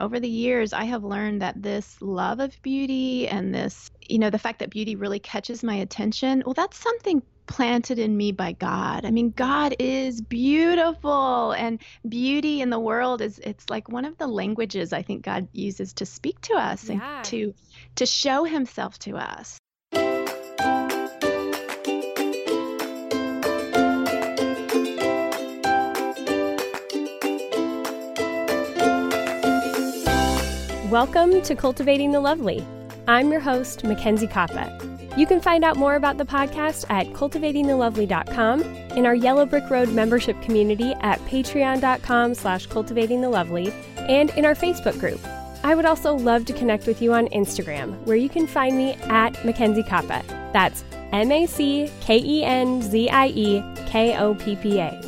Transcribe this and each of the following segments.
Over the years, I have learned that this love of beauty and this, you know, the fact that beauty really catches my attention, well, that's something planted in me by God. I mean, God is beautiful and beauty in the world is it's like one of the languages I think God uses to speak to us Yeah. and to to show himself to us. Welcome to Cultivating the Lovely. I'm your host, Mackenzie Koppa. You can find out more about the podcast at cultivatingthelovely.com, in our Yellow Brick Road membership community at patreon.com slash cultivatingthelovely, and in our Facebook group. I would also love to connect with you on Instagram, where you can find me at Mackenzie Koppa. That's M A C K E N Z I E K O P P A.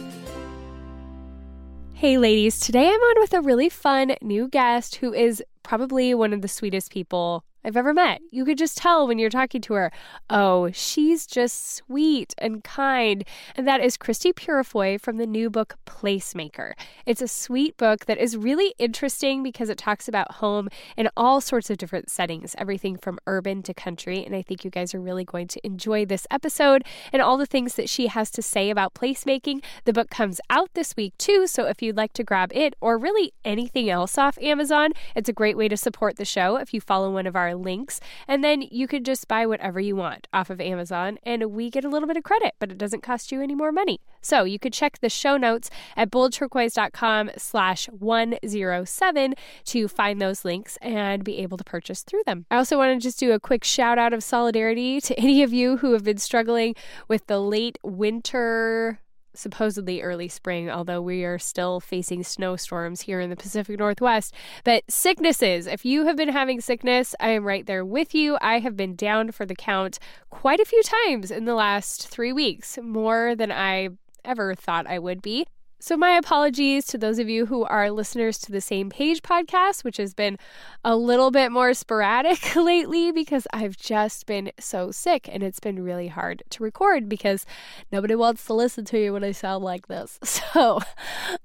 Hey, ladies, today I'm on with a really fun new guest who is probably one of the sweetest people I've ever met. You could just tell when you're talking to her, oh, she's just sweet and kind. And that is Christy Purifoy from the new book Placemaker. It's a sweet book that is really interesting because it talks about home in all sorts of different settings, everything from urban to country. And I think you guys are really going to enjoy this episode and all the things that she has to say about placemaking. The book comes out this week too, so if you'd like to grab it or really anything else off Amazon, it's a great way to support the show if you follow one of our links. And then you could just buy whatever you want off of Amazon, and we get a little bit of credit, but it doesn't cost you any more money. So you could check the show notes at boldturquoise.com slash 107 to find those links and be able to purchase through them. I also want to just do a quick shout out of solidarity to any of you who have been struggling with the late winter supposedly early spring, although we are still facing snowstorms here in the Pacific Northwest. But sicknesses, if you have been having sickness, I am right there with you. I have been down for the count quite a few times in the last three weeks, more than I ever thought I would be. So, my apologies to those of you who are listeners to the Same Page podcast, which has been a little bit more sporadic lately because I've just been so sick and it's been really hard to record because nobody wants to listen to you when I sound like this. So,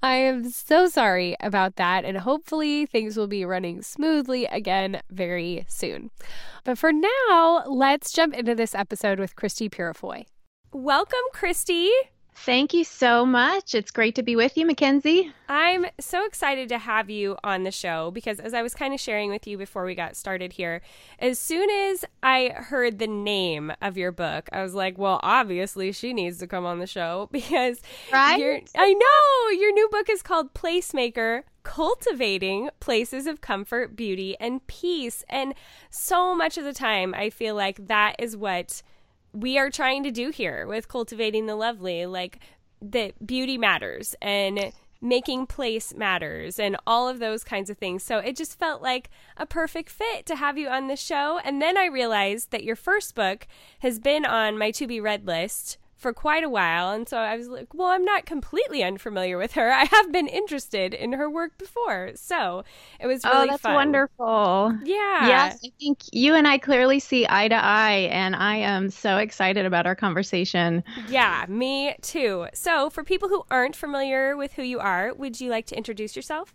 I am so sorry about that, and hopefully, things will be running smoothly again very soon. But for now, let's jump into this episode with Christy Purifoy. Welcome, Christy. Thank you so much. It's great to be with you, Mackenzie. I'm so excited to have you on the show because, as I was kind of sharing with you before we got started here, as soon as I heard the name of your book, I was like, well, obviously she needs to come on the show because Right? I know your new book is called Placemaker Cultivating Places of Comfort, Beauty, and Peace. And so much of the time, I feel like that is what we are trying to do here with cultivating the lovely like that beauty matters and making place matters and all of those kinds of things. So it just felt like a perfect fit to have you on the show. And then i realized that your first book has been on my to be read list for quite a while and so i was like well i'm not completely unfamiliar with her i have been interested in her work before so it was really oh, that's fun wonderful. yeah Yes, I think you and I clearly see eye to eye, and I am so excited about our conversation. Yeah, me too. So, for people who aren't familiar with who you are, would you like to introduce yourself?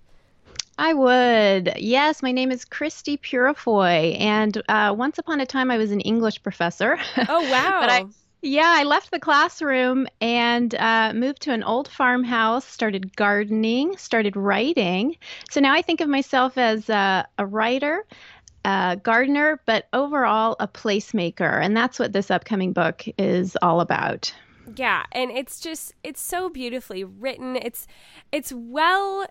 I would. Yes, my name is Christy Purifoy, and uh, once upon a time I was an English professor. Oh, wow. but I Yeah, I left the classroom and uh, moved to an old farmhouse, started gardening, started writing. So now I think of myself as a, a writer, a gardener, but overall a placemaker. And that's what this upcoming book is all about. Yeah, and it's just it's so beautifully written. It's it's well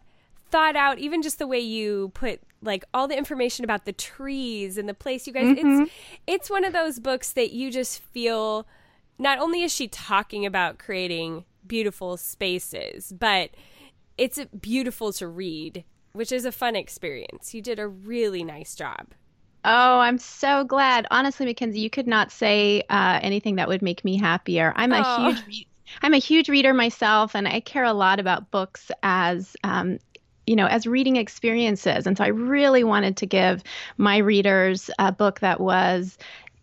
thought out even just the way you put like all the information about the trees and the place you guys mm-hmm. it's it's one of those books that you just feel not only is she talking about creating beautiful spaces, but it's beautiful to read, which is a fun experience. You did a really nice job. Oh, I'm so glad. Honestly, Mackenzie, you could not say uh, anything that would make me happier. I'm a oh. huge, re- I'm a huge reader myself, and I care a lot about books as um, you know, as reading experiences. And so I really wanted to give my readers a book that was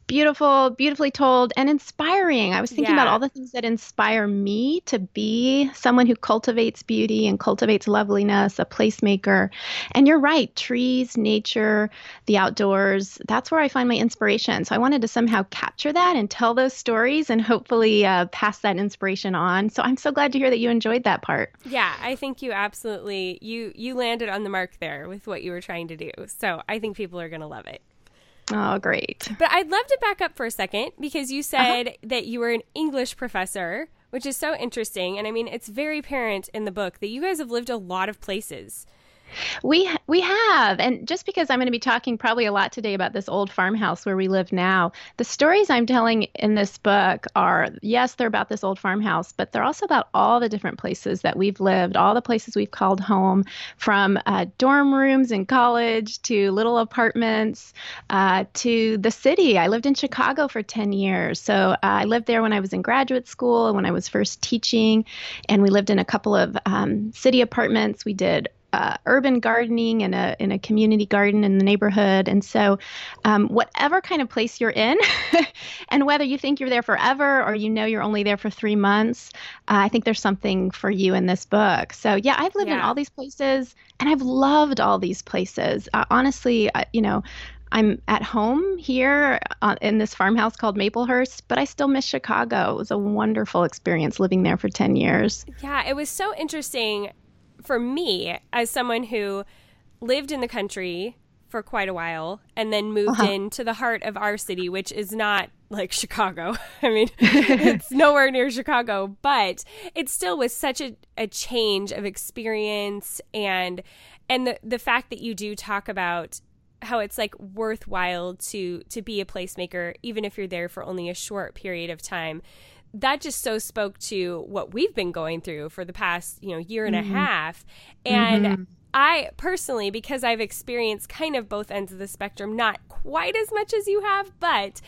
beautiful, beautifully told, and inspiring. I was thinking yeah. about all the things that inspire me to be someone who cultivates beauty and cultivates loveliness, a placemaker. And you're right, trees, nature, the outdoors, that's where I find my inspiration. So I wanted to somehow capture that and tell those stories and hopefully uh, pass that inspiration on. So I'm so glad to hear that you enjoyed that part. Yeah, I think you absolutely you you landed on the mark there with what you were trying to do. So I think people are going to love it. Oh, great. But I'd love to back up for a second because you uh-huh. said uh-huh. that you were an English professor, which is so interesting. And I mean, it's very apparent in the book that you guys have lived a lot of places. We we have, and just because I'm going to be talking probably a lot today about this old farmhouse where we live now, the stories I'm telling in this book are yes, they're about this old farmhouse, but they're also about all the different places that we've lived, all the places we've called home, from uh, dorm rooms in college to little apartments uh, to the city. I lived in Chicago for 10 years, so uh, I lived there when I was in graduate school and when I was first teaching, and we lived in a couple of um, city apartments. We did uh, urban gardening in a in a community garden in the neighborhood. And so, um, whatever kind of place you're in, and whether you think you're there forever or you know you're only there for three months, uh, I think there's something for you in this book. So yeah, I've lived yeah. in all these places, and I've loved all these places. Uh, honestly, you know. I'm at home here uh, in this farmhouse called Maplehurst, but I still miss Chicago. It was a wonderful experience living there for 10 years. Yeah, it was so interesting for me, as someone who lived in the country for quite a while and then moved uh-huh. into the heart of our city, which is not like Chicago. I mean, it's nowhere near Chicago, but it still was such a, a change of experience and and the the fact that you do talk about how it's like worthwhile to to be a placemaker even if you're there for only a short period of time that just so spoke to what we've been going through for the past, you know, year and mm-hmm. a half. And mm-hmm. I personally, because I've experienced kind of both ends of the spectrum, not quite as much as you have, but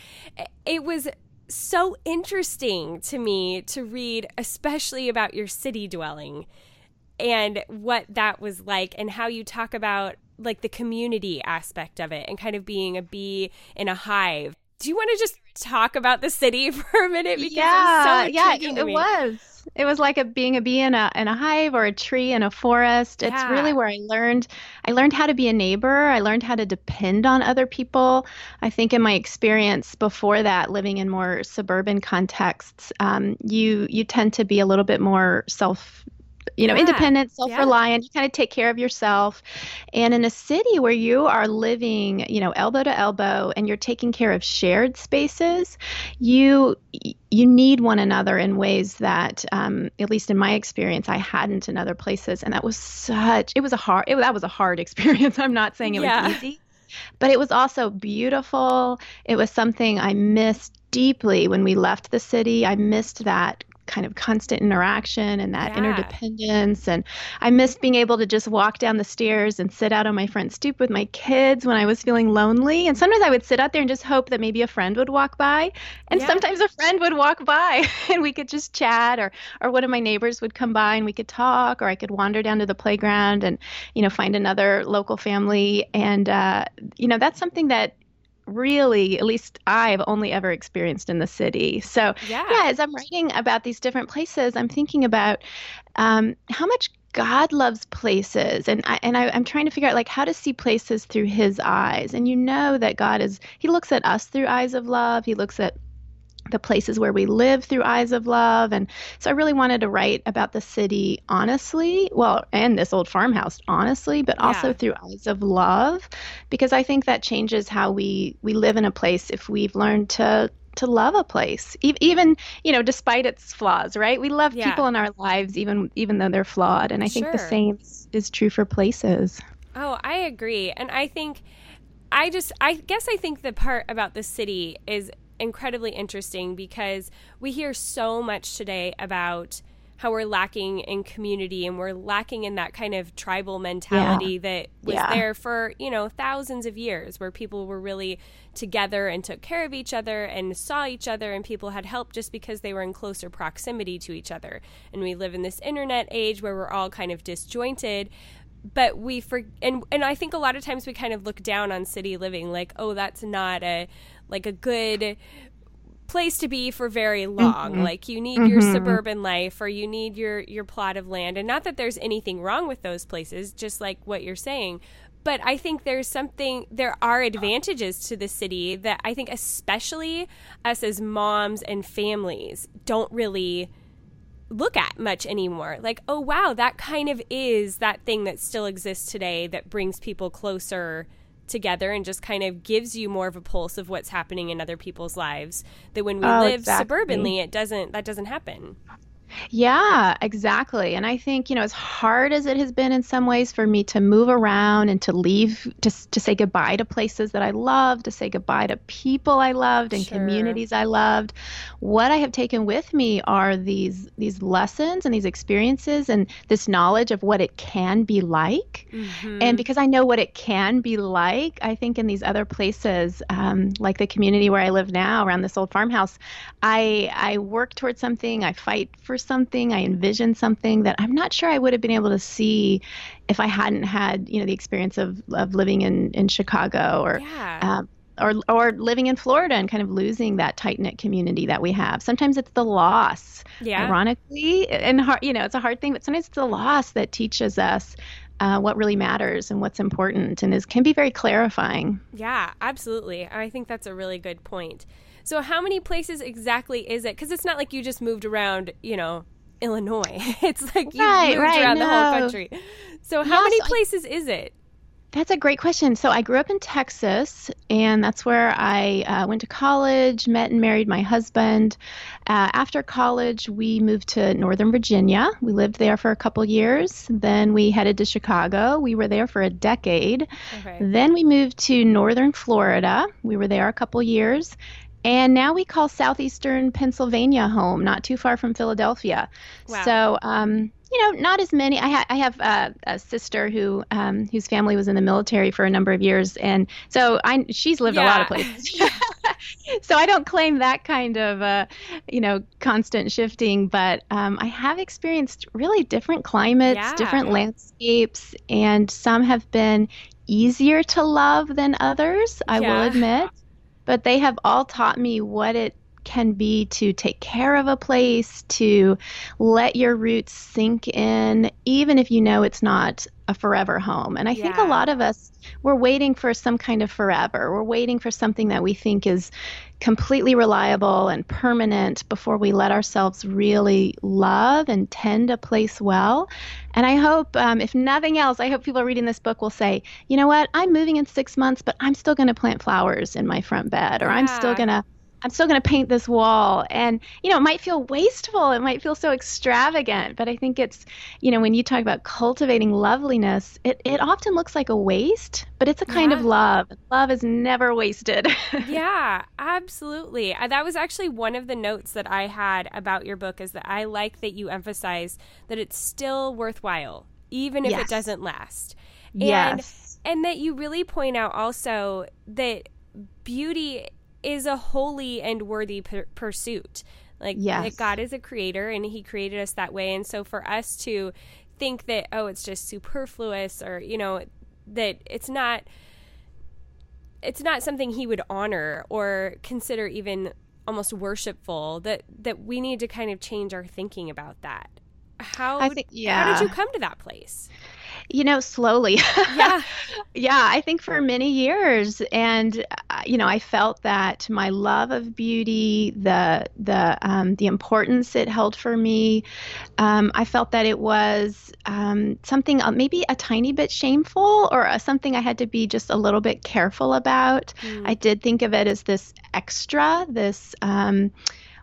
it was so interesting to me to read, especially about your city dwelling and what that was like, and how you talk about like the community aspect of it and kind of being a bee in a hive do you want to just talk about the city for a minute? Because yeah, it so yeah, it, it was. It was like a being a bee in a in a hive or a tree in a forest. It's yeah. really where I learned I learned how to be a neighbor. I learned how to depend on other people. I think in my experience before that, living in more suburban contexts, um, you you tend to be a little bit more self you know, yeah. independent, self reliant. Yeah. You kind of take care of yourself. And in a city where you are living, you know, elbow to elbow and you're taking care of shared spaces, you you need one another in ways that, um, at least in my experience, I hadn't in other places. And that was such. It was a hard. It, that was a hard experience. I'm not saying it yeah. was easy, but it was also beautiful. It was something I missed deeply when we left the city. I missed that kind of constant interaction and that yeah. interdependence. And I missed being able to just walk down the stairs and sit out on my front stoop with my kids when I was feeling lonely. And sometimes I would sit out there and just hope that maybe a friend would walk by. And yeah. sometimes a friend would walk by and we could just chat or or one of my neighbors would come by and we could talk or I could wander down to the playground and, you know, find another local family. And uh, you know, that's something that really, at least I've only ever experienced in the city. So, yeah, yeah as I'm writing about these different places, I'm thinking about um, how much God loves places, and I, and I, I'm trying to figure out like how to see places through His eyes. And you know that God is He looks at us through eyes of love. He looks at the places where we live through eyes of love and so i really wanted to write about the city honestly well and this old farmhouse honestly but also yeah. through eyes of love because i think that changes how we we live in a place if we've learned to to love a place even you know despite its flaws right we love yeah. people in our lives even even though they're flawed and i think sure. the same is true for places oh i agree and i think i just i guess i think the part about the city is incredibly interesting because we hear so much today about how we're lacking in community and we're lacking in that kind of tribal mentality yeah. that was yeah. there for, you know, thousands of years where people were really together and took care of each other and saw each other and people had help just because they were in closer proximity to each other. And we live in this internet age where we're all kind of disjointed but we for and and I think a lot of times we kind of look down on city living like oh that's not a like a good place to be for very long. Mm-hmm. Like you need mm-hmm. your suburban life or you need your your plot of land. And not that there's anything wrong with those places, just like what you're saying. But I think there's something there are advantages to the city that I think especially us as moms and families don't really look at much anymore. Like, oh wow, that kind of is that thing that still exists today that brings people closer together and just kind of gives you more of a pulse of what's happening in other people's lives that when we oh, live exactly. suburbanly it doesn't that doesn't happen yeah, exactly. And I think, you know, as hard as it has been in some ways for me to move around and to leave, to, to say goodbye to places that I loved, to say goodbye to people I loved and sure. communities I loved, what I have taken with me are these these lessons and these experiences and this knowledge of what it can be like. Mm-hmm. And because I know what it can be like, I think in these other places, um, like the community where I live now around this old farmhouse, I I work towards something, I fight for something, I envisioned something that I'm not sure I would have been able to see if I hadn't had, you know, the experience of, of living in, in Chicago or, yeah. um, or, or living in Florida and kind of losing that tight knit community that we have. Sometimes it's the loss, yeah. ironically, and hard, you know, it's a hard thing, but sometimes it's the loss that teaches us uh, what really matters and what's important and is can be very clarifying. Yeah, absolutely. I think that's a really good point. So, how many places exactly is it? Because it's not like you just moved around, you know, Illinois. It's like you right, moved right, around no. the whole country. So, how yes, many places I, is it? That's a great question. So, I grew up in Texas, and that's where I uh, went to college, met and married my husband. Uh, after college, we moved to Northern Virginia. We lived there for a couple years. Then we headed to Chicago. We were there for a decade. Okay. Then we moved to Northern Florida. We were there a couple years. And now we call southeastern Pennsylvania home, not too far from Philadelphia. Wow. So, um, you know, not as many. I, ha- I have a, a, sister who um, whose family was in the military for a number of years, and so I she's lived yeah. a lot of places. so I don't claim that kind of uh, you know constant shifting, but um, I have experienced really different climates, yeah. different landscapes, and some have been easier to love than others. I yeah. will admit but they have all taught me what it can be to take care of a place, to let your roots sink in, even if you know it's not a forever home. And I yeah. think a lot of us, we're waiting for some kind of forever. We're waiting for something that we think is completely reliable and permanent before we let ourselves really love and tend a place well. And I hope, um, if nothing else, I hope people reading this book will say, you know what, I'm moving in six months, but I'm still going to plant flowers in my front bed, or yeah. I'm still going to I'm still going to paint this wall. And, you know, it might feel wasteful. It might feel so extravagant. But I think it's, you know, when you talk about cultivating loveliness, it, it often looks like a waste, but it's a kind yeah. of love. Love is never wasted. yeah, absolutely. Uh, that was actually one of the notes that I had about your book is that I like that you emphasize that it's still worthwhile, even if yes. it doesn't last. And, yes. And that you really point out also that beauty is a holy and worthy p- pursuit. Like yes. God is a creator and he created us that way. And so for us to think that, oh, it's just superfluous or, you know, that it's not it's not something he would honor or consider even almost worshipful that that we need to kind of change our thinking about that how think, yeah. how did you come to that place you know, slowly. Yeah. yeah, I think for many years. And you know, I felt that my love of beauty, the the um, the importance it held for me, um, I felt that it was um, something uh, maybe a tiny bit shameful or uh, something I had to be just a little bit careful about. Mm. I did think of it as this extra, this um,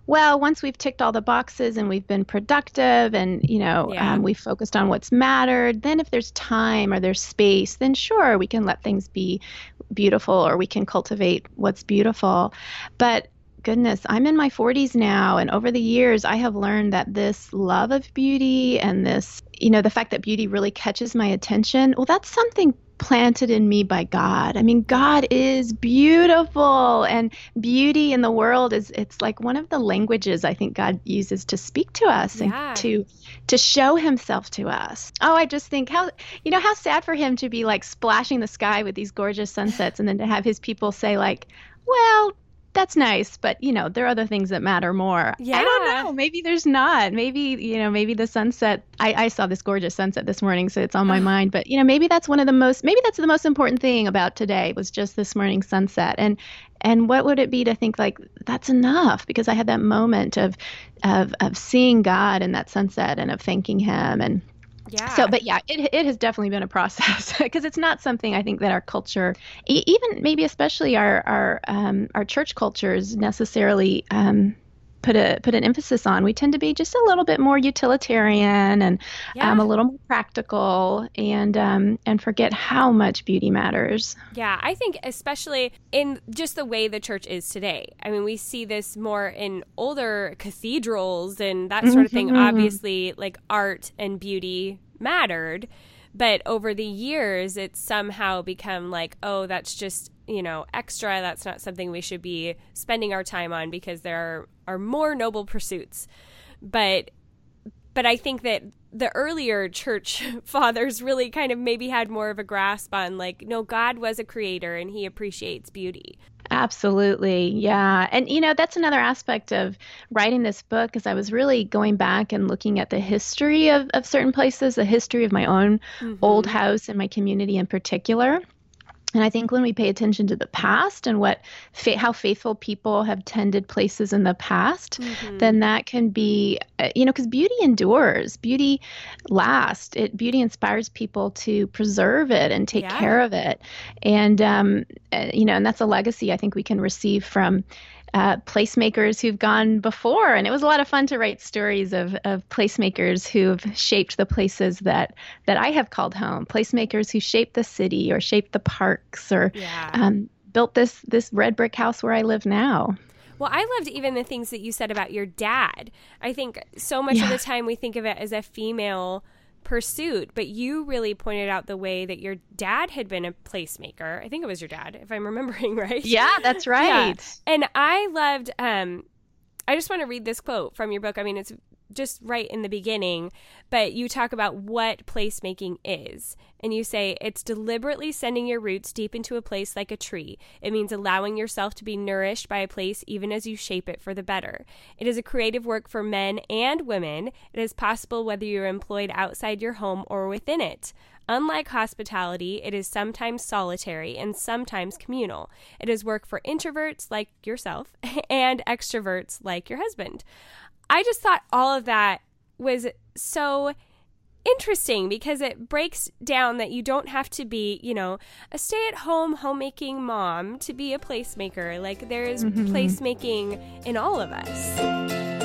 well, once we've ticked all the boxes and we've been productive and, you know, yeah. um, we've focused on what's mattered, then if there's time or there's space, then sure, we can let things be beautiful or we can cultivate what's beautiful. But goodness, I'm in my 40s now, and over the years, I have learned that this love of beauty and this, you know, the fact that beauty really catches my attention, well, that's something planted in me by God. I mean, God is beautiful and beauty in the world is it's like one of the languages I think God uses to speak to us yeah. and to to show himself to us. Oh, I just think how you know how sad for him to be like splashing the sky with these gorgeous sunsets and then to have his people say like, "Well, that's nice, but you know, there are other things that matter more. Yeah. I don't know. Maybe there's not. Maybe, you know, maybe the sunset I, I saw this gorgeous sunset this morning, so it's on my mind. But you know, maybe that's one of the most maybe that's the most important thing about today was just this morning sunset. And and what would it be to think like that's enough because I had that moment of of of seeing God in that sunset and of thanking him and yeah. So, but yeah, it, it has definitely been a process because it's not something I think that our culture, even maybe especially our our um, our church cultures, necessarily um, put a put an emphasis on. We tend to be just a little bit more utilitarian and yeah. um, a little more practical, and um, and forget how much beauty matters. Yeah, I think especially in just the way the church is today. I mean, we see this more in older cathedrals and that sort of thing. Mm-hmm. Obviously, like art and beauty mattered but over the years it's somehow become like oh that's just you know extra that's not something we should be spending our time on because there are, are more noble pursuits but but i think that the earlier church fathers really kind of maybe had more of a grasp on like no god was a creator and he appreciates beauty Absolutely. Yeah. And, you know, that's another aspect of writing this book is I was really going back and looking at the history of, of certain places, the history of my own mm-hmm. old house and my community in particular. And I think when we pay attention to the past and what fa- how faithful people have tended places in the past, mm-hmm. then that can be, uh, you know, because beauty endures, beauty lasts. It beauty inspires people to preserve it and take yeah. care of it, and um, uh, you know, and that's a legacy I think we can receive from uh, placemakers who've gone before. And it was a lot of fun to write stories of, of placemakers who've shaped the places that, that I have called home, placemakers who shaped the city or shaped the parks or yeah. um, built this, this red brick house where I live now. Well, I loved even the things that you said about your dad. I think so much yeah. of the time we think of it as a female pursuit, but you really pointed out the way that your dad had been a placemaker. I think it was your dad, if I'm remembering right. Yeah, that's right. Yeah. And I loved um I just want to read this quote from your book. I mean, it's just right in the beginning, but you talk about what placemaking is. And you say it's deliberately sending your roots deep into a place like a tree. It means allowing yourself to be nourished by a place even as you shape it for the better. It is a creative work for men and women. It is possible whether you're employed outside your home or within it. Unlike hospitality, it is sometimes solitary and sometimes communal. It is work for introverts like yourself and extroverts like your husband. I just thought all of that was so interesting because it breaks down that you don't have to be, you know, a stay at home homemaking mom to be a placemaker. Like there's mm-hmm. placemaking in all of us.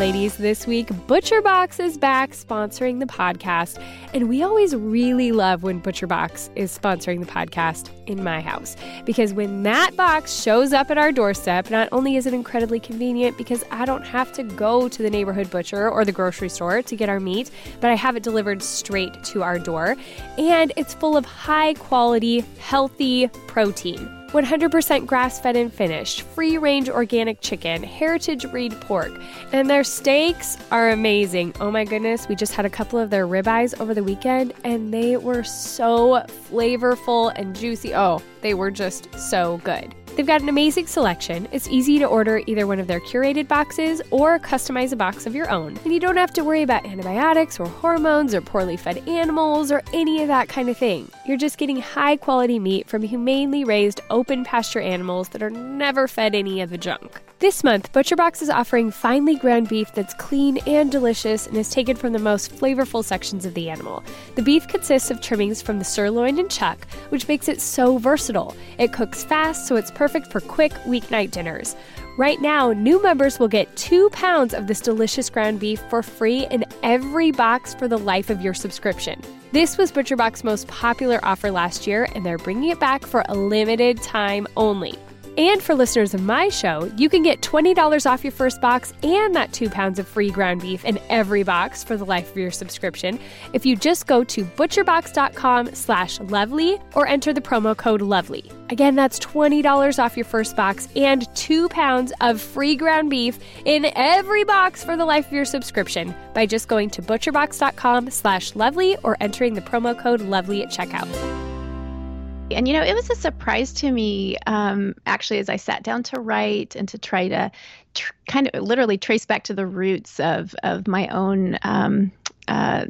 Ladies, this week, ButcherBox is back sponsoring the podcast. And we always really love when ButcherBox is sponsoring the podcast in my house. Because when that box shows up at our doorstep, not only is it incredibly convenient because I don't have to go to the neighborhood butcher or the grocery store to get our meat, but I have it delivered straight to our door. And it's full of high quality, healthy protein. 100% grass fed and finished, free range organic chicken, heritage breed pork, and their steaks are amazing. Oh my goodness, we just had a couple of their ribeyes over the weekend and they were so flavorful and juicy. Oh, they were just so good. They've got an amazing selection. It's easy to order either one of their curated boxes or customize a box of your own. And you don't have to worry about antibiotics or hormones or poorly fed animals or any of that kind of thing. You're just getting high quality meat from humanely raised open pasture animals that are never fed any of the junk. This month, ButcherBox is offering finely ground beef that's clean and delicious and is taken from the most flavorful sections of the animal. The beef consists of trimmings from the sirloin and chuck, which makes it so versatile. It cooks fast, so it's perfect for quick weeknight dinners. Right now, new members will get two pounds of this delicious ground beef for free in every box for the life of your subscription. This was ButcherBox's most popular offer last year, and they're bringing it back for a limited time only. And for listeners of my show, you can get $20 off your first box and that two pounds of free ground beef in every box for the life of your subscription if you just go to butcherbox.com slash lovely or enter the promo code lovely. Again, that's $20 off your first box and two pounds of free ground beef in every box for the life of your subscription by just going to butcherbox.com slash lovely or entering the promo code lovely at checkout. And you know, it was a surprise to me, um, actually, as I sat down to write and to try to tr- kind of literally trace back to the roots of of my own um, uh,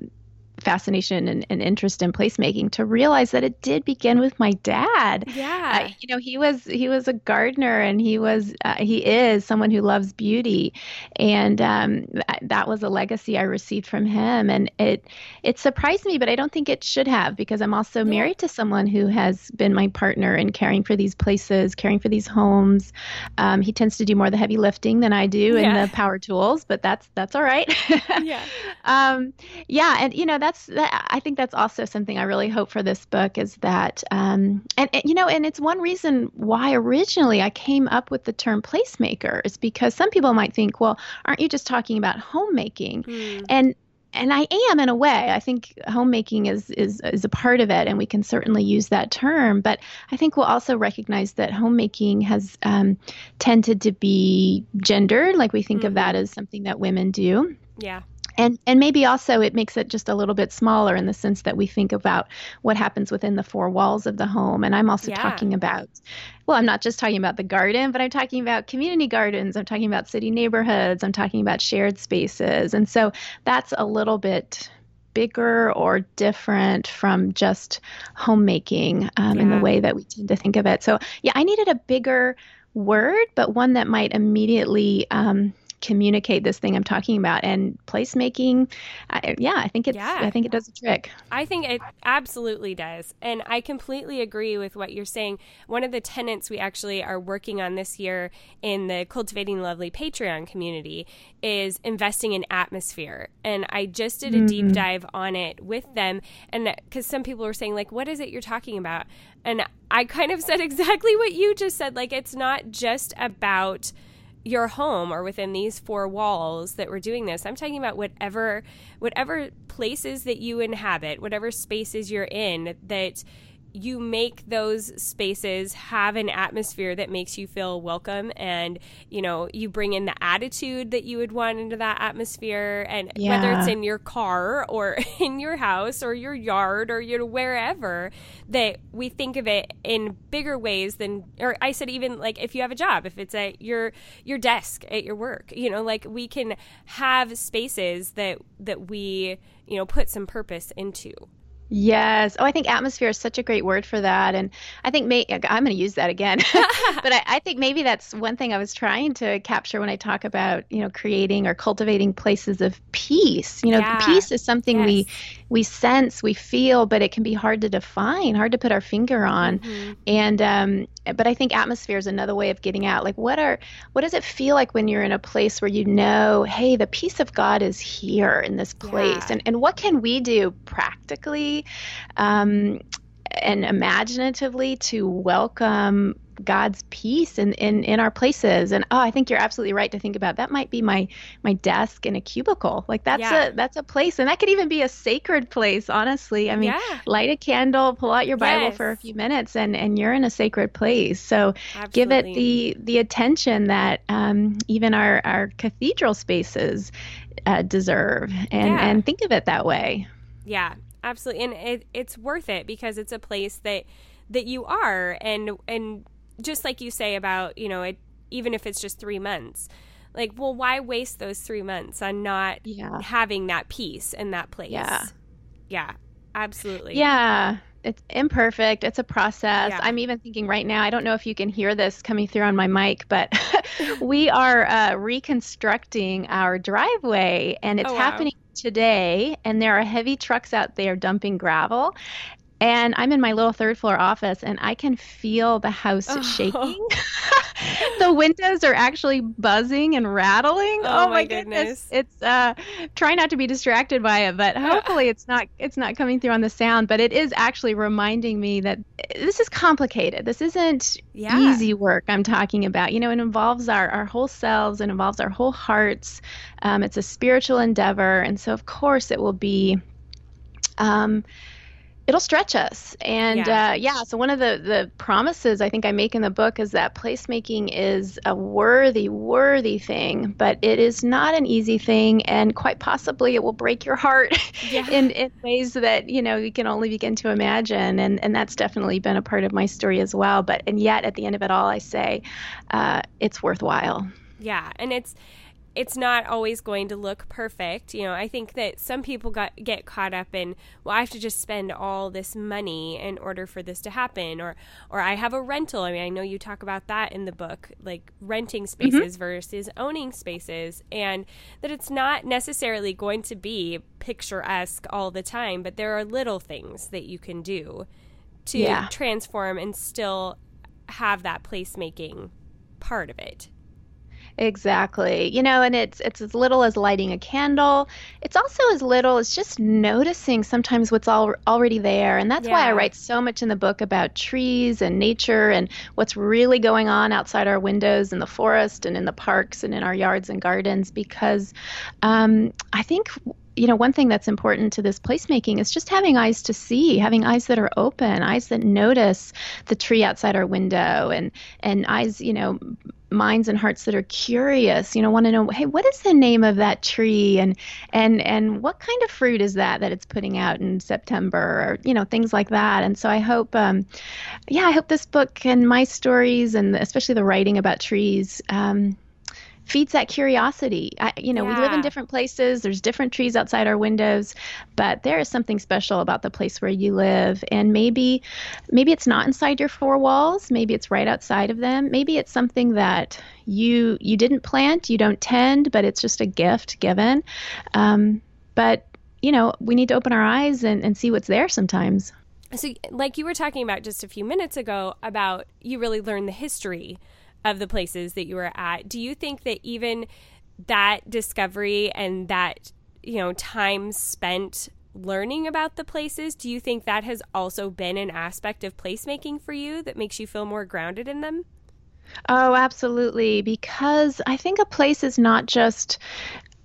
fascination and, and, interest in placemaking to realize that it did begin with my dad. Yeah. Uh, you know, he was he was a gardener and he was uh, he is someone who loves beauty, and um, th- that was a legacy I received from him. And it it surprised me, but I don't think it should have because I'm also married to someone who has been my partner in caring for these places, caring for these homes. Um, he tends to do more the heavy lifting than I do yeah. and the power tools, but that's that's all right. yeah. Um, yeah, and you know that that's that, I think that's also something I really hope for this book is that um, and, and, you know and it's one reason why originally I came up with the term placemaker is because some people might think well aren't you just talking about homemaking mm. and and I am in a way. I think homemaking is is is a part of it, and we can certainly use that term. But I think we'll also recognize that homemaking has um, tended to be gendered, like we think mm-hmm. of that mm-hmm. as something that women do. Yeah and and maybe also it makes it just a little bit smaller in the sense that we think about what happens within the four walls of the home. And i'm also yeah. talking about well i'm not just talking about the garden but i'm talking about community gardens. I'm talking about city neighborhoods. I'm talking about shared spaces. And so that's a little bit bigger or different from just homemaking um, yeah. in the way that we tend to think of it. So yeah i needed a bigger word but one that might immediately um, communicate this thing I'm talking about. And placemaking, I, yeah, I think it's yeah. I think it does a trick. I think it absolutely does, and I completely agree with what you're saying. One of the tenets we actually are working on this year in the Cultivating Lovely Patreon community is investing in atmosphere, and I just did a mm-hmm. deep dive on it with them, and because some people were saying like, "What is it you're talking about?" and I kind of said exactly what you just said. Like, it's not just about your home or within these four walls that we're doing this. I'm talking about whatever whatever places that you inhabit, whatever spaces you're in that you make those spaces have an atmosphere that makes you feel welcome and you know you bring in the attitude that you would want into that atmosphere and yeah. whether it's in your car or in your house or your yard or you know wherever that we think of it in bigger ways than or I said even like if you have a job if it's at your your desk at your work you know like we can have spaces that that we you know put some purpose into Yes. Oh, I think atmosphere is such a great word for that. And I think may, I'm going to use that again. but I, I, think maybe that's one thing I was trying to capture when I talk about, you know, creating or cultivating places of peace. You know, yeah. peace is something yes. we we sense, we feel, but it can be hard to define, hard to put our finger on. Mm-hmm. And um, but I think atmosphere is another way of getting out. Like, what are what does it feel like when you're in a place where you know, hey, the peace of God is here in this place, yeah. and and what can we do practically? Um, and imaginatively to welcome God's peace in, in, in our places. And oh, I think you're absolutely right to think about that might be my my desk in a cubicle. Like that's yeah. a that's a place. And that could even be a sacred place, honestly. I mean, yeah. light a candle, pull out your Bible yes. for a few minutes and, and you're in a sacred place. So absolutely. give it the the attention that um, even our, our cathedral spaces uh, deserve and, yeah. and think of it that way. Yeah, absolutely. And it, it's worth it because it's a place that that you are and and just like you say about, you know, it, even if it's just three months, like, well, why waste those three months on not Yeah. having that peace in that place? Yeah. Yeah, absolutely. Yeah, it's imperfect. It's a process. Yeah. I'm even thinking right now, I don't know if you can hear this coming through on my mic, but we are uh, reconstructing our driveway and it's Oh, wow. happening today. And there are heavy trucks out there dumping gravel. And I'm in my little third floor office and I can feel the house Oh. shaking. the windows are actually buzzing and rattling. Oh, Oh, my goodness. goodness. It's uh try not to be distracted by it, but hopefully it's not it's not coming through on the sound, but it is actually reminding me that this is complicated. This isn't Yeah. easy work I'm talking about. You know, it involves our, our whole selves, it involves our whole hearts. Um, it's a spiritual endeavor. And so, of course, it will be. Um, It'll stretch us, and Yeah. uh, yeah. So one of the the promises I think I make in the book is that placemaking is a worthy, worthy thing, but it is not an easy thing, and quite possibly it will break your heart Yeah. in, in ways that you know you can only begin to imagine and and that's definitely been a part of my story as well but and yet at the end of it all i say uh, it's worthwhile Yeah, and it's it's not always going to look perfect. You know, I think that some people got get caught up in, well, I have to just spend all this money in order for this to happen or or I have a rental. I mean, I know you talk about that in the book, like renting mm-hmm. spaces versus owning spaces and that it's not necessarily going to be picturesque all the time, but there are little things that you can do to Yeah. transform and still have that placemaking part of it. Exactly. You know and it's it's as little as lighting a candle. It's also as little as just noticing sometimes what's all, already there. And that's why i write so much in the book about trees and nature and what's really going on outside our windows in the forest and in the parks and in our yards and gardens because um, i think you know, one thing that's important to this placemaking is just having eyes to see, having eyes that are open, eyes that notice the tree outside our window, and and eyes, you know, minds and hearts that are curious. You know, want to know, hey, what is the name of that tree, and and and what kind of fruit is that that it's putting out in September, or you know, things like that. And so I hope, um, yeah, I hope this book and my stories, and especially the writing about trees. Um, feeds that curiosity. I, you know, we live in different places. There's different trees outside our windows, but there is something special about the place where you live. And maybe, maybe it's not inside your four walls. Maybe it's right outside of them. Maybe it's something that you you didn't plant, you don't tend, but it's just a gift given. Um, but you know, we need to open our eyes and, and see what's there sometimes. So, like you were talking about just a few minutes ago, about you really learn the history of the places that you were at. Do you think that even that discovery and that, you know, time spent learning about the places, do you think that has also been an aspect of placemaking for you that makes you feel more grounded in them? Oh, absolutely. Because I think a place is not just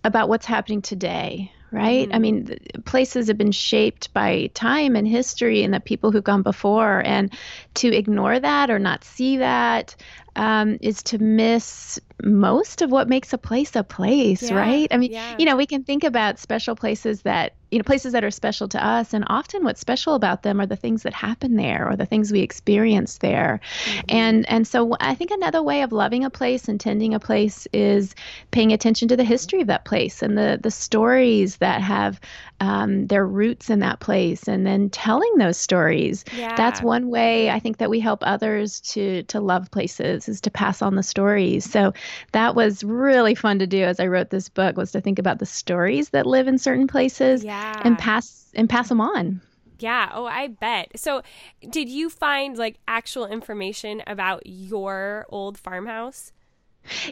about what's happening today, right? I mm-hmm. mean, places have been shaped by time and history and the people who've gone before. And to ignore that or not see that um, is to miss most of what makes a place a place, Yeah, right? I mean, yeah. you know, we can think about special places that, you know, places that are special to us. And often what's special about them are the things that happen there or the things we experience there. And and so I think another way of loving a place and tending a place is paying attention to the history of that place and the the stories that have um, their roots in that place, and then telling those stories. That's one way I think that we help others to to love places to pass on the stories. So that was really fun to do as I wrote this book was to think about the stories that live in certain places Yeah. and pass and pass them on. Yeah. Oh, I bet. So, did you find like actual information about your old farmhouse?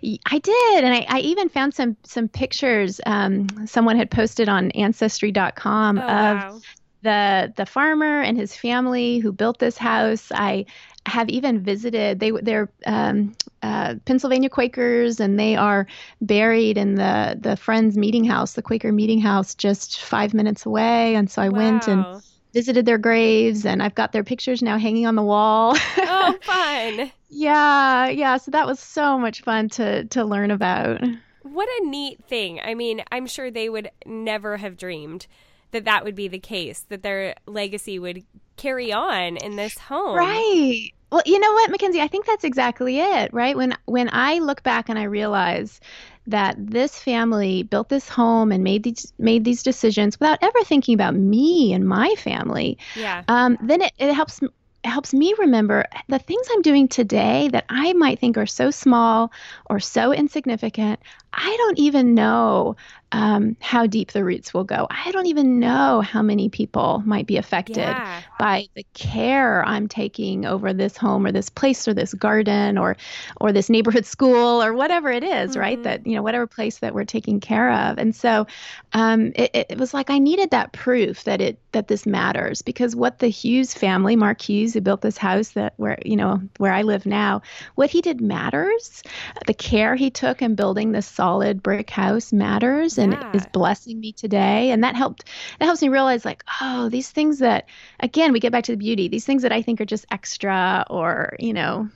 I did, and I, I even found some some pictures. Um, someone had posted on Ancestry.com Oh, of wow. the the farmer and his family who built this house. I have even visited. They they're um, uh, Pennsylvania Quakers, and they are buried in the the Friends Meeting House, the Quaker Meeting House, just five minutes away. And so I went and visited their graves, and I've got their pictures now hanging on the wall. oh, fun. yeah, yeah. So that was so much fun to to learn about. What a neat thing. I mean, I'm sure they would never have dreamed that that would be the case, that their legacy would carry on in this home. Right. Well, you know what, Mackenzie, I think that's exactly it, right? When when I look back and I realize that this family built this home and made these made these decisions without ever thinking about me and my family. Yeah. Um, then it, it helps it helps me remember the things I'm doing today that I might think are so small or so insignificant. I don't even know um, how deep the roots will go. I don't even know how many people might be affected Yeah. by the care I'm taking over this home or this place or this garden or or this neighborhood school or whatever it is, right? Mhm. That you know whatever place that we're taking care of. And so um, it, it it was like I needed that proof that it that this matters because what the Hughes family, Mark Hughes, who built this house that where you know where I live now, what he did matters. The care he took in building this solid brick house matters and Yeah. is blessing me today. And that helped that helps me realize like, oh, these things that again, we get back to the beauty, these things that I think are just extra or, you know,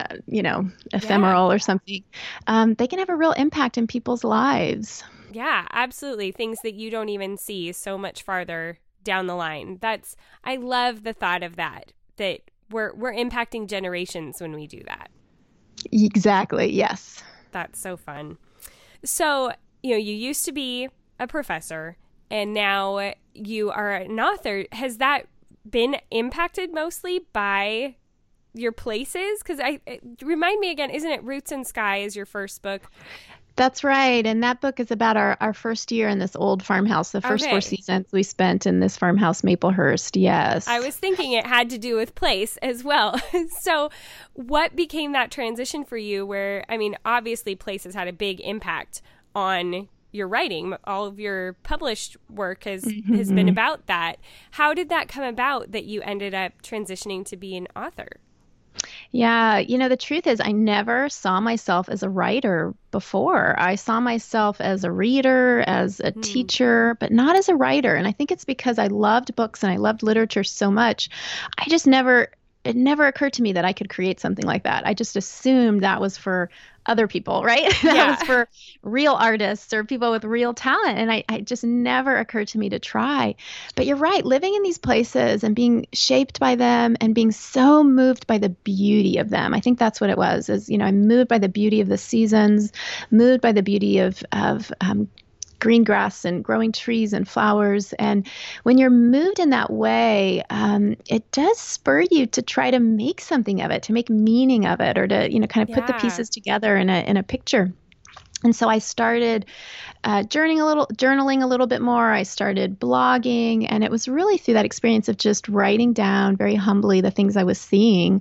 uh, you know, ephemeral or something, um, they can have a real impact in people's lives. Yeah, absolutely. Things that you don't even see so much farther down the line. That's I love the thought of that. That we're we're impacting generations when we do that. Exactly. Yes. That's so fun. So, you know, you used to be a professor and now you are an author. Has that been impacted mostly by your places? Because I remind me again, isn't it Roots and Sky is your first book? That's right. And that book is about our, our first year in this old farmhouse, the first four seasons we spent in this farmhouse, Maplehurst. Yes. I was thinking it had to do with place as well. so, what became that transition for you? Where, I mean, obviously, place has had a big impact on your writing. All of your published work has mm-hmm, has been mm-hmm. about that. How did that come about that you ended up transitioning to be an author? Yeah, you know, the truth is, I never saw myself as a writer before. I saw myself as a reader, as a hmm. teacher, but not as a writer. And I think it's because I loved books and I loved literature so much. I just never, it never occurred to me that I could create something like that. I just assumed that was for other people, right? that Yeah. was for real artists or people with real talent. And I, I just never occurred to me to try. But you're right, living in these places and being shaped by them and being so moved by the beauty of them. I think that's what it was. Is you know, I'm moved by the beauty of the seasons, moved by the beauty of of um, green grass and growing trees and flowers. And when you're moved in that way, um, it does spur you to try to make something of it, to make meaning of it, or to you know, kind of put the pieces together in a in a picture. And so I started uh, journaling a little, journaling a little bit more. I started blogging, and it was really through that experience of just writing down very humbly the things I was seeing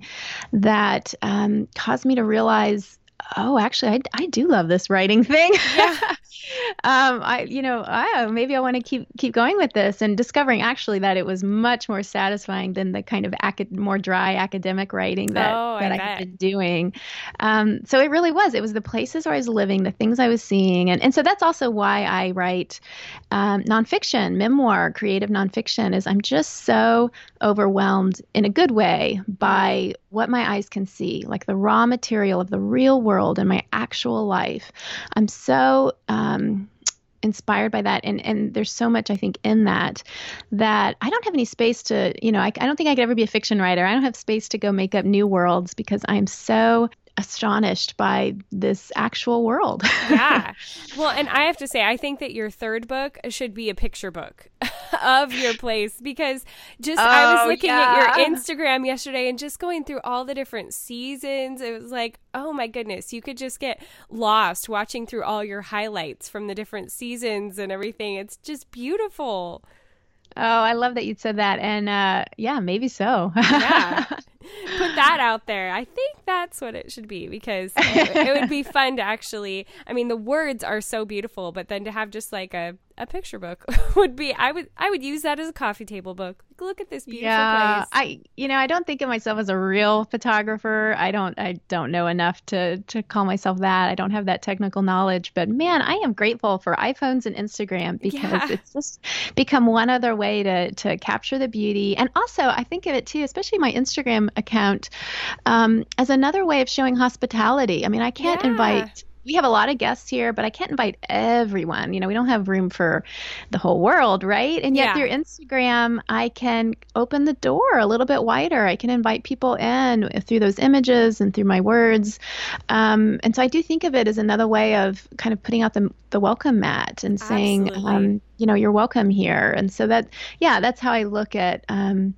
that um, caused me to realize, oh, actually, I, I do love this writing thing. Yeah. Um, I, you know, I, maybe I want to keep keep going with this, and discovering actually that it was much more satisfying than the kind of acad- more dry academic writing that Oh, I that I, bet. had been doing. Um, so it really was. It was the places where I was living, the things I was seeing, and and so that's also why I write um, nonfiction, memoir, creative nonfiction. Is I'm just so overwhelmed in a good way by what my eyes can see, like the raw material of the real world and my actual life. I'm so um, inspired by that and and there's so much i think in that that i don't have any space to you know I, I don't think i could ever be a fiction writer i don't have space to go make up new worlds because i'm so astonished by this actual world yeah. Well, and I have to say, I think that your third book should be a picture book of your place because just I was Oh, looking at your. Instagram yesterday and just going through all the different seasons. It was like, oh my goodness, you could just get lost watching through all your highlights from the different seasons and everything. It's just beautiful. oh i love that you said that and uh yeah maybe so Yeah. Put that out there. I think that's what it should be because it, it would be fun to actually. I mean, the words are so beautiful, but then to have just like a, a picture book would be. I would I would use that as a coffee table book. Like, look at this beautiful yeah place. i you know i don't think of myself as a real photographer i don't i don't know enough to to call myself that i don't have that technical knowledge but man i am grateful for iphones and instagram because Yeah. it's just become one other way to to capture the beauty and also i think of it too especially my instagram account um, as another way of showing hospitality i mean i can't Yeah. invite we have a lot of guests here, but I can't invite everyone. You know, we don't have room for the whole world, right? And yet Yeah. through Instagram, I can open the door a little bit wider. I can invite people in through those images and through my words. Um, and so I do think of it as another way of kind of putting out the, the welcome mat and saying, um, you know, you're welcome here. And so that, yeah, that's how I look at, um,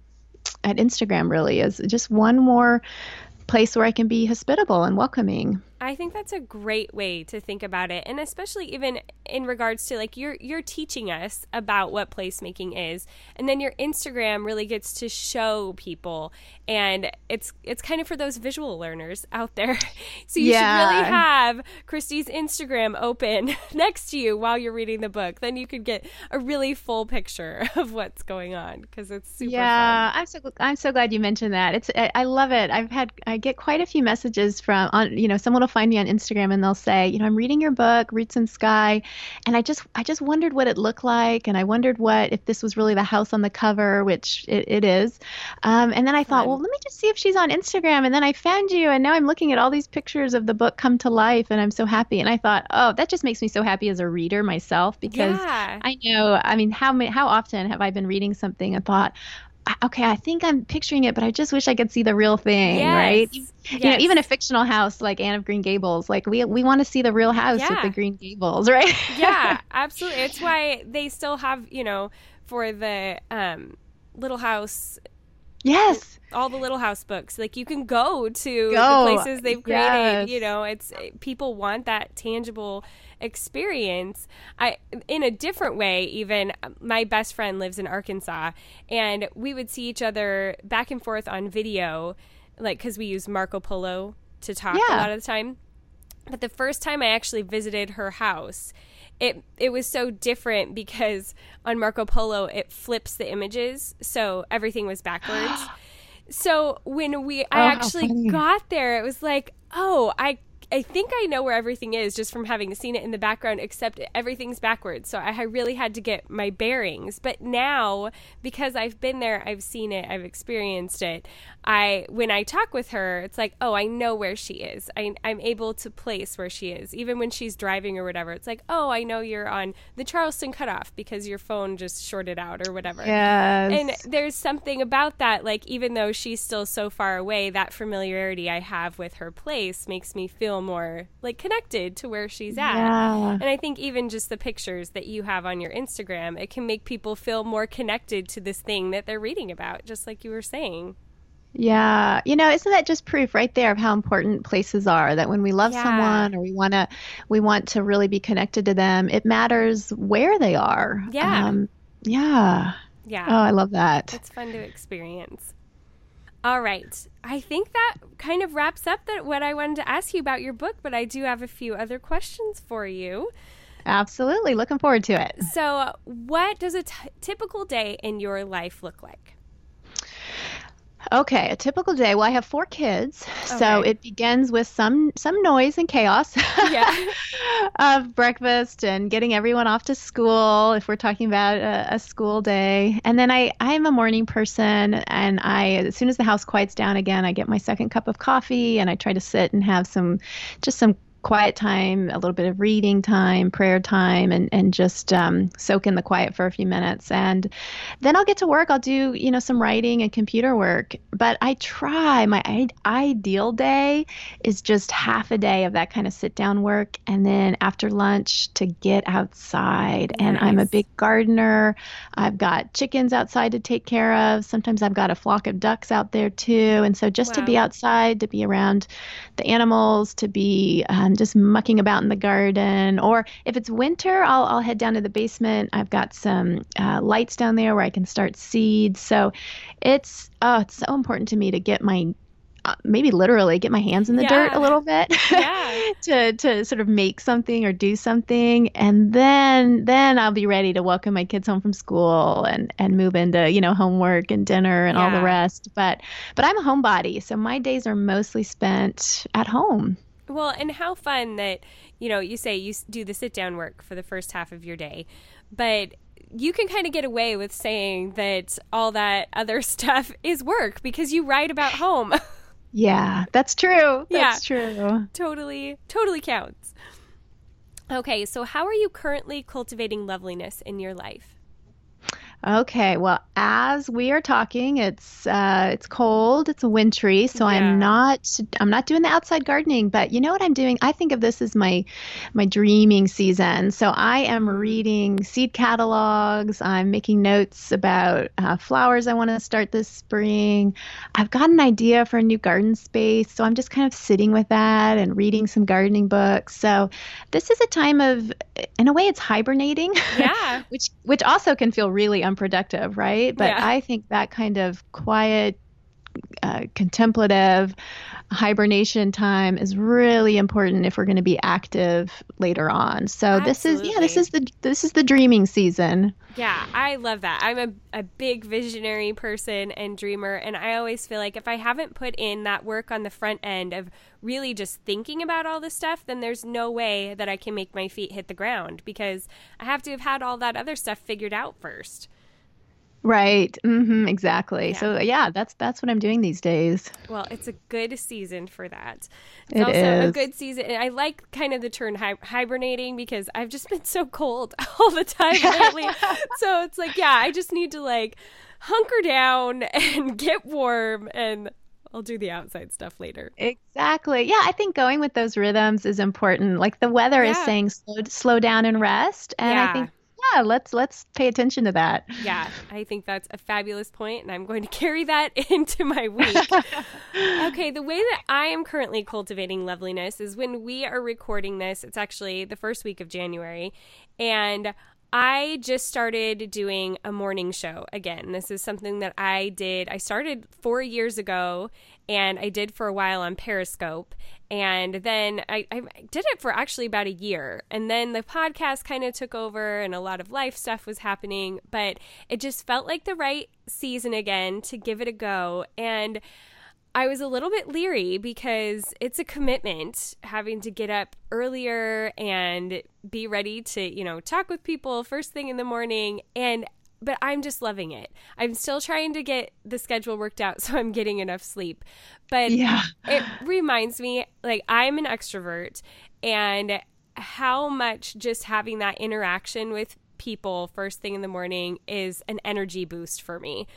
at Instagram really is just one more place where I can be hospitable and welcoming. I think that's a great way to think about it, and especially even in regards to like you're you're teaching us about what placemaking is, and then your Instagram really gets to show people, and it's it's kind of for those visual learners out there. So you should really have Christie's Instagram open next to you while you're reading the book. Then you could get a really full picture of what's going on because it's super yeah, I'm so I'm so glad you mentioned that. It's I, I love it. I've had I get quite a few messages from on you know someone will find me on Instagram and they'll say you know I'm reading your book Roots and Sky, and I just I just wondered what it looked like and I wondered what if this was really the house on the cover which it, it is, um, and then I thought well let me just see if she's on Instagram and then I found you and now I'm looking at all these pictures of the book come to life and I'm so happy and I thought oh that just makes me so happy as a reader myself because. yeah. I know. I mean, how many, how often have I been reading something and thought, "Ah, okay, I think I'm picturing it, but I just wish I could see the real thing, right? Yes. You know, even a fictional house like Anne of Green Gables, like we we want to see the real house with the Green Gables, right? yeah, absolutely. It's why they still have, you know, for the um, Little House, yes. all the Little House books. Like you can go to Go. the places they've created. Yes. You know, it's people want that tangible experience. I, in a different way, even um, my best friend lives in Arkansas, and we would see each other back and forth on video, like because we use Marco Polo to talk a lot of the time. But the first time I actually visited her house, it it was so different because on Marco Polo it flips the images, so everything was backwards. so when we Oh, I how actually got there, it was like, oh, I I think I know where everything is just from having seen it in the background, except everything's backwards. So I really had to get my bearings. But now, because I've been there, I've seen it, I've experienced it. I when I talk with her, it's like, oh, I know where she is. I, I'm able to place where she is, even when she's driving or whatever. It's like, oh, I know you're on the Charleston cutoff because your phone just shorted out or whatever. Yes. And there's something about that, like, even though she's still so far away, that familiarity I have with her place makes me feel more like connected to where she's at. yeah. And I think even just the pictures that you have on your Instagram, it can make people feel more connected to this thing that they're reading about, just like you were saying. Yeah. You know, isn't that just proof right there of how important places are that when we love Yeah. someone or we want to we want to really be connected to them, it matters where they are. Yeah. Um, yeah. Yeah. Oh, I love that. It's fun to experience. All right. I think that kind of wraps up that what I wanted to ask you about your book, but I do have a few other questions for you. Absolutely. Looking forward to it. So, what does a t- typical day in your life look like? Okay, a typical day. Well, I have four kids, so it begins with some some noise and chaos Yeah. of breakfast and getting everyone off to school. If we're talking about a, a school day, and then I I'm a morning person, and I as soon as the house quiets down again, I get my second cup of coffee, and I try to sit and have some just some quiet time, a little bit of reading time, prayer time, and and just um, soak in the quiet for a few minutes. And then I'll get to work. I'll do you know some writing and computer work. But I try. My I- ideal day is just half a day of that kind of sit down work, and then after lunch to get outside. And I'm a big gardener. I've got chickens outside to take care of. Sometimes I've got a flock of ducks out there too. And so just to be outside, to be around the animals, to be um, just mucking about in the garden. Or if it's winter, I'll, I'll head down to the basement. I've got some uh, lights down there where I can start seeds. So it's oh, it's so important to me to get my uh, maybe literally get my hands in the dirt a little bit Yeah. to to sort of make something or do something and then then I'll be ready to welcome my kids home from school and and move into you know homework and dinner and all the rest but but I'm a homebody so my days are mostly spent at home Well, and how fun that, you know, you say you do the sit down work for the first half of your day, but you can kind of get away with saying that all that other stuff is work because you write about home. yeah that's true Yeah. that's true totally, totally counts. Okay, so how are you currently cultivating loveliness in your life? Okay, well, as we are talking, it's uh, it's cold, it's wintry, so Yeah. I'm not I'm not doing the outside gardening. But you know what I'm doing? I think of this as my my dreaming season. So I am reading seed catalogs. I'm making notes about uh, flowers I want to start this spring. I've got an idea for a new garden space, so I'm just kind of sitting with that and reading some gardening books. So this is a time of, in a way, it's hibernating Yeah. which which also can feel really unproductive, right? But Yeah. I think that kind of quiet, uh, contemplative hibernation time is really important if we're going to be active later on. So this is yeah, this is the this is the dreaming season. Yeah, I love that. I'm a, a big visionary person and dreamer, and I always feel like if I haven't put in that work on the front end of really just thinking about all this stuff, then there's no way that I can make my feet hit the ground because I have to have had all that other stuff figured out first. Right. hmm exactly. Yeah. So yeah, that's that's what I'm doing these days. Well, it's a good season for that. It's It also a good season. I like kind of the term hi- hibernating because I've just been so cold all the time lately. so it's like, yeah, I just need to like hunker down and get warm and I'll do the outside stuff later. Exactly. Yeah, I think going with those rhythms is important. Like the weather is saying slow slow down and rest, and Yeah. I think yeah, let's let's pay attention to that. Yeah, I think that's a fabulous point, and I'm going to carry that into my week. okay, the way that I am currently cultivating loveliness is when we are recording this, it's actually the first week of January, and I just started doing a morning show again. This is something that I did, I started four years ago, and I did for a while on Periscope. And then I, I did it for actually about a year. And then the podcast kind of took over, and a lot of life stuff was happening. But it just felt like the right season again to give it a go. And I was a little bit leery because it's a commitment having to get up earlier and be ready to, you know, talk with people first thing in the morning and but I'm just loving it. I'm still trying to get the schedule worked out so I'm getting enough sleep. But Yeah. it reminds me like I'm an extrovert and how much just having that interaction with people first thing in the morning is an energy boost for me.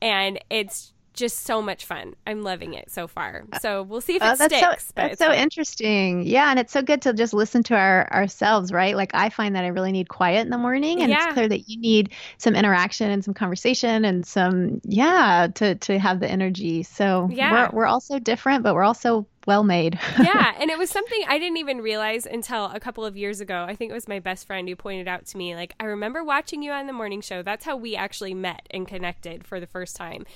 And it's just so much fun. I'm loving it so far. Uh, so we'll see if oh, it Oh, that's sticks. so but that's it's so fun. interesting. Yeah, and it's so good to just listen to our ourselves, right? Like I find that I really need quiet in the morning, and Yeah. it's clear that you need some interaction and some conversation and some yeah to to have the energy. So Yeah. we're we're all so different, but we're also well made. yeah, and it was something I didn't even realize until a couple of years ago. I think it was my best friend who pointed out to me, like, I remember watching you on the morning show. That's how we actually met and connected for the first time.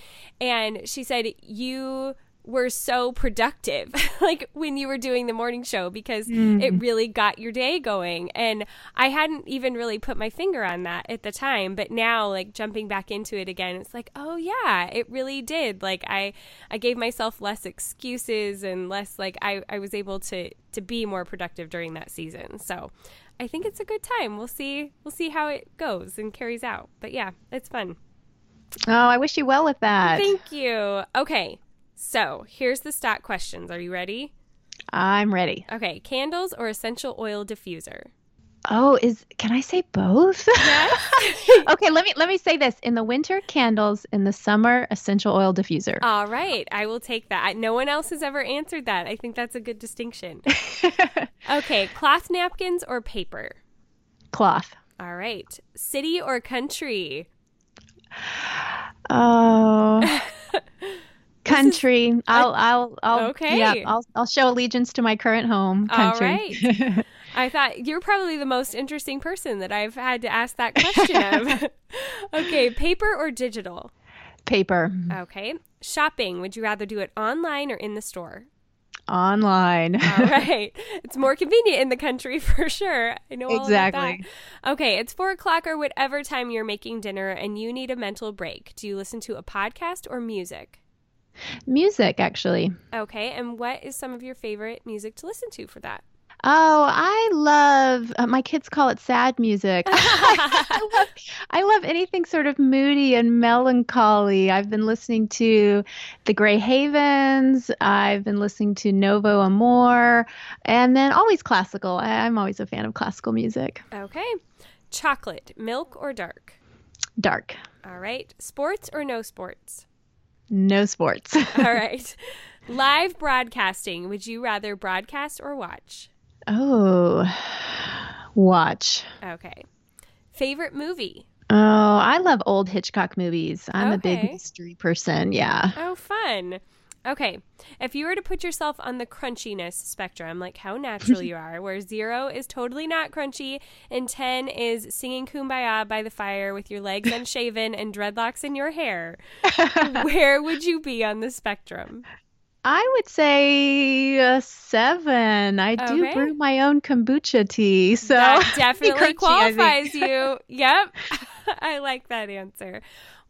And she said, You were so productive, like when you were doing the morning show, because mm. it really got your day going. And I hadn't even really put my finger on that at the time, but now, like jumping back into it again, it's like, oh yeah, it really did. Like I, I gave myself less excuses and less like I, I was able to to be more productive during that season. So. I think it's a good time. We'll see. We'll see how it goes and carries out. But yeah, it's fun. oh, I wish you well with that. Thank you. Okay, so here's the stock questions. Are you ready? I'm ready. Okay, candles or essential oil diffuser? Oh, is can I say both? Yes. okay, let me let me say this. In the winter, candles. In the summer, essential oil diffuser. All right, I will take that. I- No one else has ever answered that. I think that's a good distinction. Okay, cloth napkins or paper? Cloth. All right, city or country? Oh. Country. I'll I'll I'll Okay. Yeah, I'll I'll show allegiance to my current home. All Country. I thought you're probably the most interesting person that I've had to ask that question of. okay, paper or digital? Paper. Okay, shopping. Would you rather do it online or in the store? Online. All right. It's more convenient in the country for sure. I know all Exactly. Okay, it's four o'clock or whatever time you're making dinner and you need a mental break. Do you listen to a podcast or music? Music, actually. Okay, and what is some of your favorite music to listen to for that? Oh, I love, uh, my kids call it sad music. I, love, I love anything sort of moody and melancholy. I've been listening to the Gray Havens, I've been listening to Novo Amor, and then always classical. I, I'm always a fan of classical music. Okay. Chocolate, milk or dark? Dark. All right. Sports or no sports? No sports. All right. Live broadcasting. Would you rather broadcast or watch? Oh, watch. Okay. Favorite movie? Oh, I love old Hitchcock movies. I'm a big mystery person. Yeah. Oh, fun. Okay. If you were to put yourself on the crunchiness spectrum, like how natural you are, where zero is totally not crunchy and 10 is singing kumbaya by the fire with your legs unshaven and dreadlocks in your hair, where would you be on the spectrum? I would say a seven. I do brew my own kombucha tea, so that definitely qualifies you. Yep. I like that answer.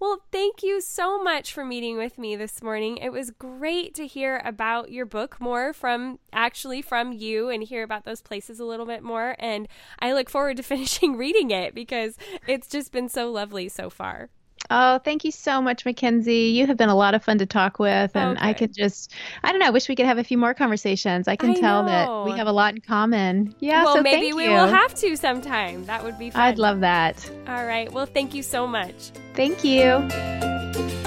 Well, thank you so much for meeting with me this morning. It was great to hear about your book more from actually from you and hear about those places a little bit more. And I look forward to finishing reading it because it's just been so lovely so far. Oh, thank you so much, Mackenzie. You have been a lot of fun to talk with, and I Okay. could just, I don't know, I wish we could have a few more conversations. I can I tell know. that we have a lot in common. Yeah, well, so maybe we you. will have to sometime. That would be fun. I'd love that. All right. Well, thank you so much. Thank you.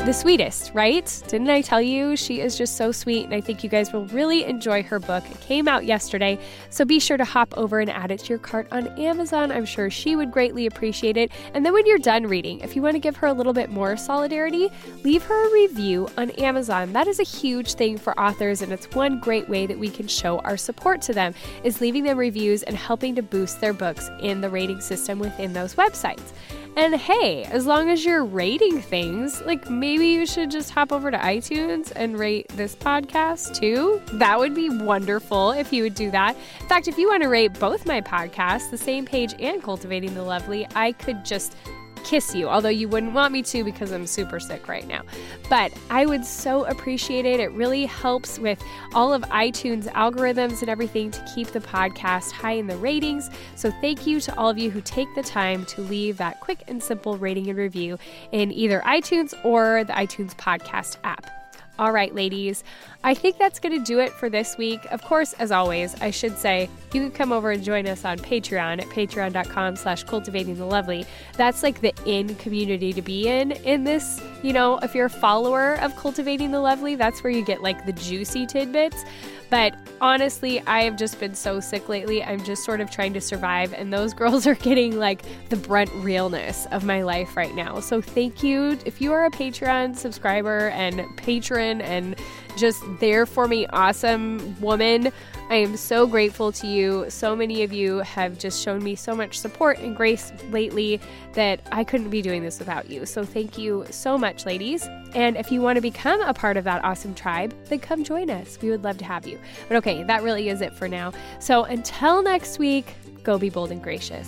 The sweetest, right? Didn't I tell you? She is just so sweet, and I think you guys will really enjoy her book. It came out yesterday, so be sure to hop over and add it to your cart on Amazon. I'm sure she would greatly appreciate it. And then when you're done reading, if you want to give her a little bit more solidarity, leave her a review on Amazon. That is a huge thing for authors, and it's one great way that we can show our support to them is leaving them reviews and helping to boost their books in the rating system within those websites. And hey, as long as you're rating things, like maybe you should just hop over to iTunes and rate this podcast too. That would be wonderful if you would do that. In fact, if you want to rate both my podcasts, the same page and Cultivating the Lovely, I could just kiss you, although you wouldn't want me to because I'm super sick right now. But I would so appreciate it. It really helps with all of iTunes algorithms and everything to keep the podcast high in the ratings. So thank you to all of you who take the time to leave that quick and simple rating and review in either iTunes or the iTunes podcast app. All right, ladies, I think that's going to do it for this week. Of course, as always, I should say you can come over and join us on Patreon at patreon.com slash cultivating the lovely. That's like the in community to be in in this, you know, if you're a follower of Cultivating the Lovely, that's where you get like the juicy tidbits. But honestly, I have just been so sick lately. I'm just sort of trying to survive, and those girls are getting like the brunt realness of my life right now. So thank you. If you are a Patreon subscriber and patron and just there for me, awesome woman, I am so grateful to you. So many of you have just shown me so much support and grace lately that I couldn't be doing this without you. So thank you so much, ladies. And if you want to become a part of that awesome tribe, then come join us. We would love to have you. But okay, that really is it for now. So until next week, go be bold and gracious.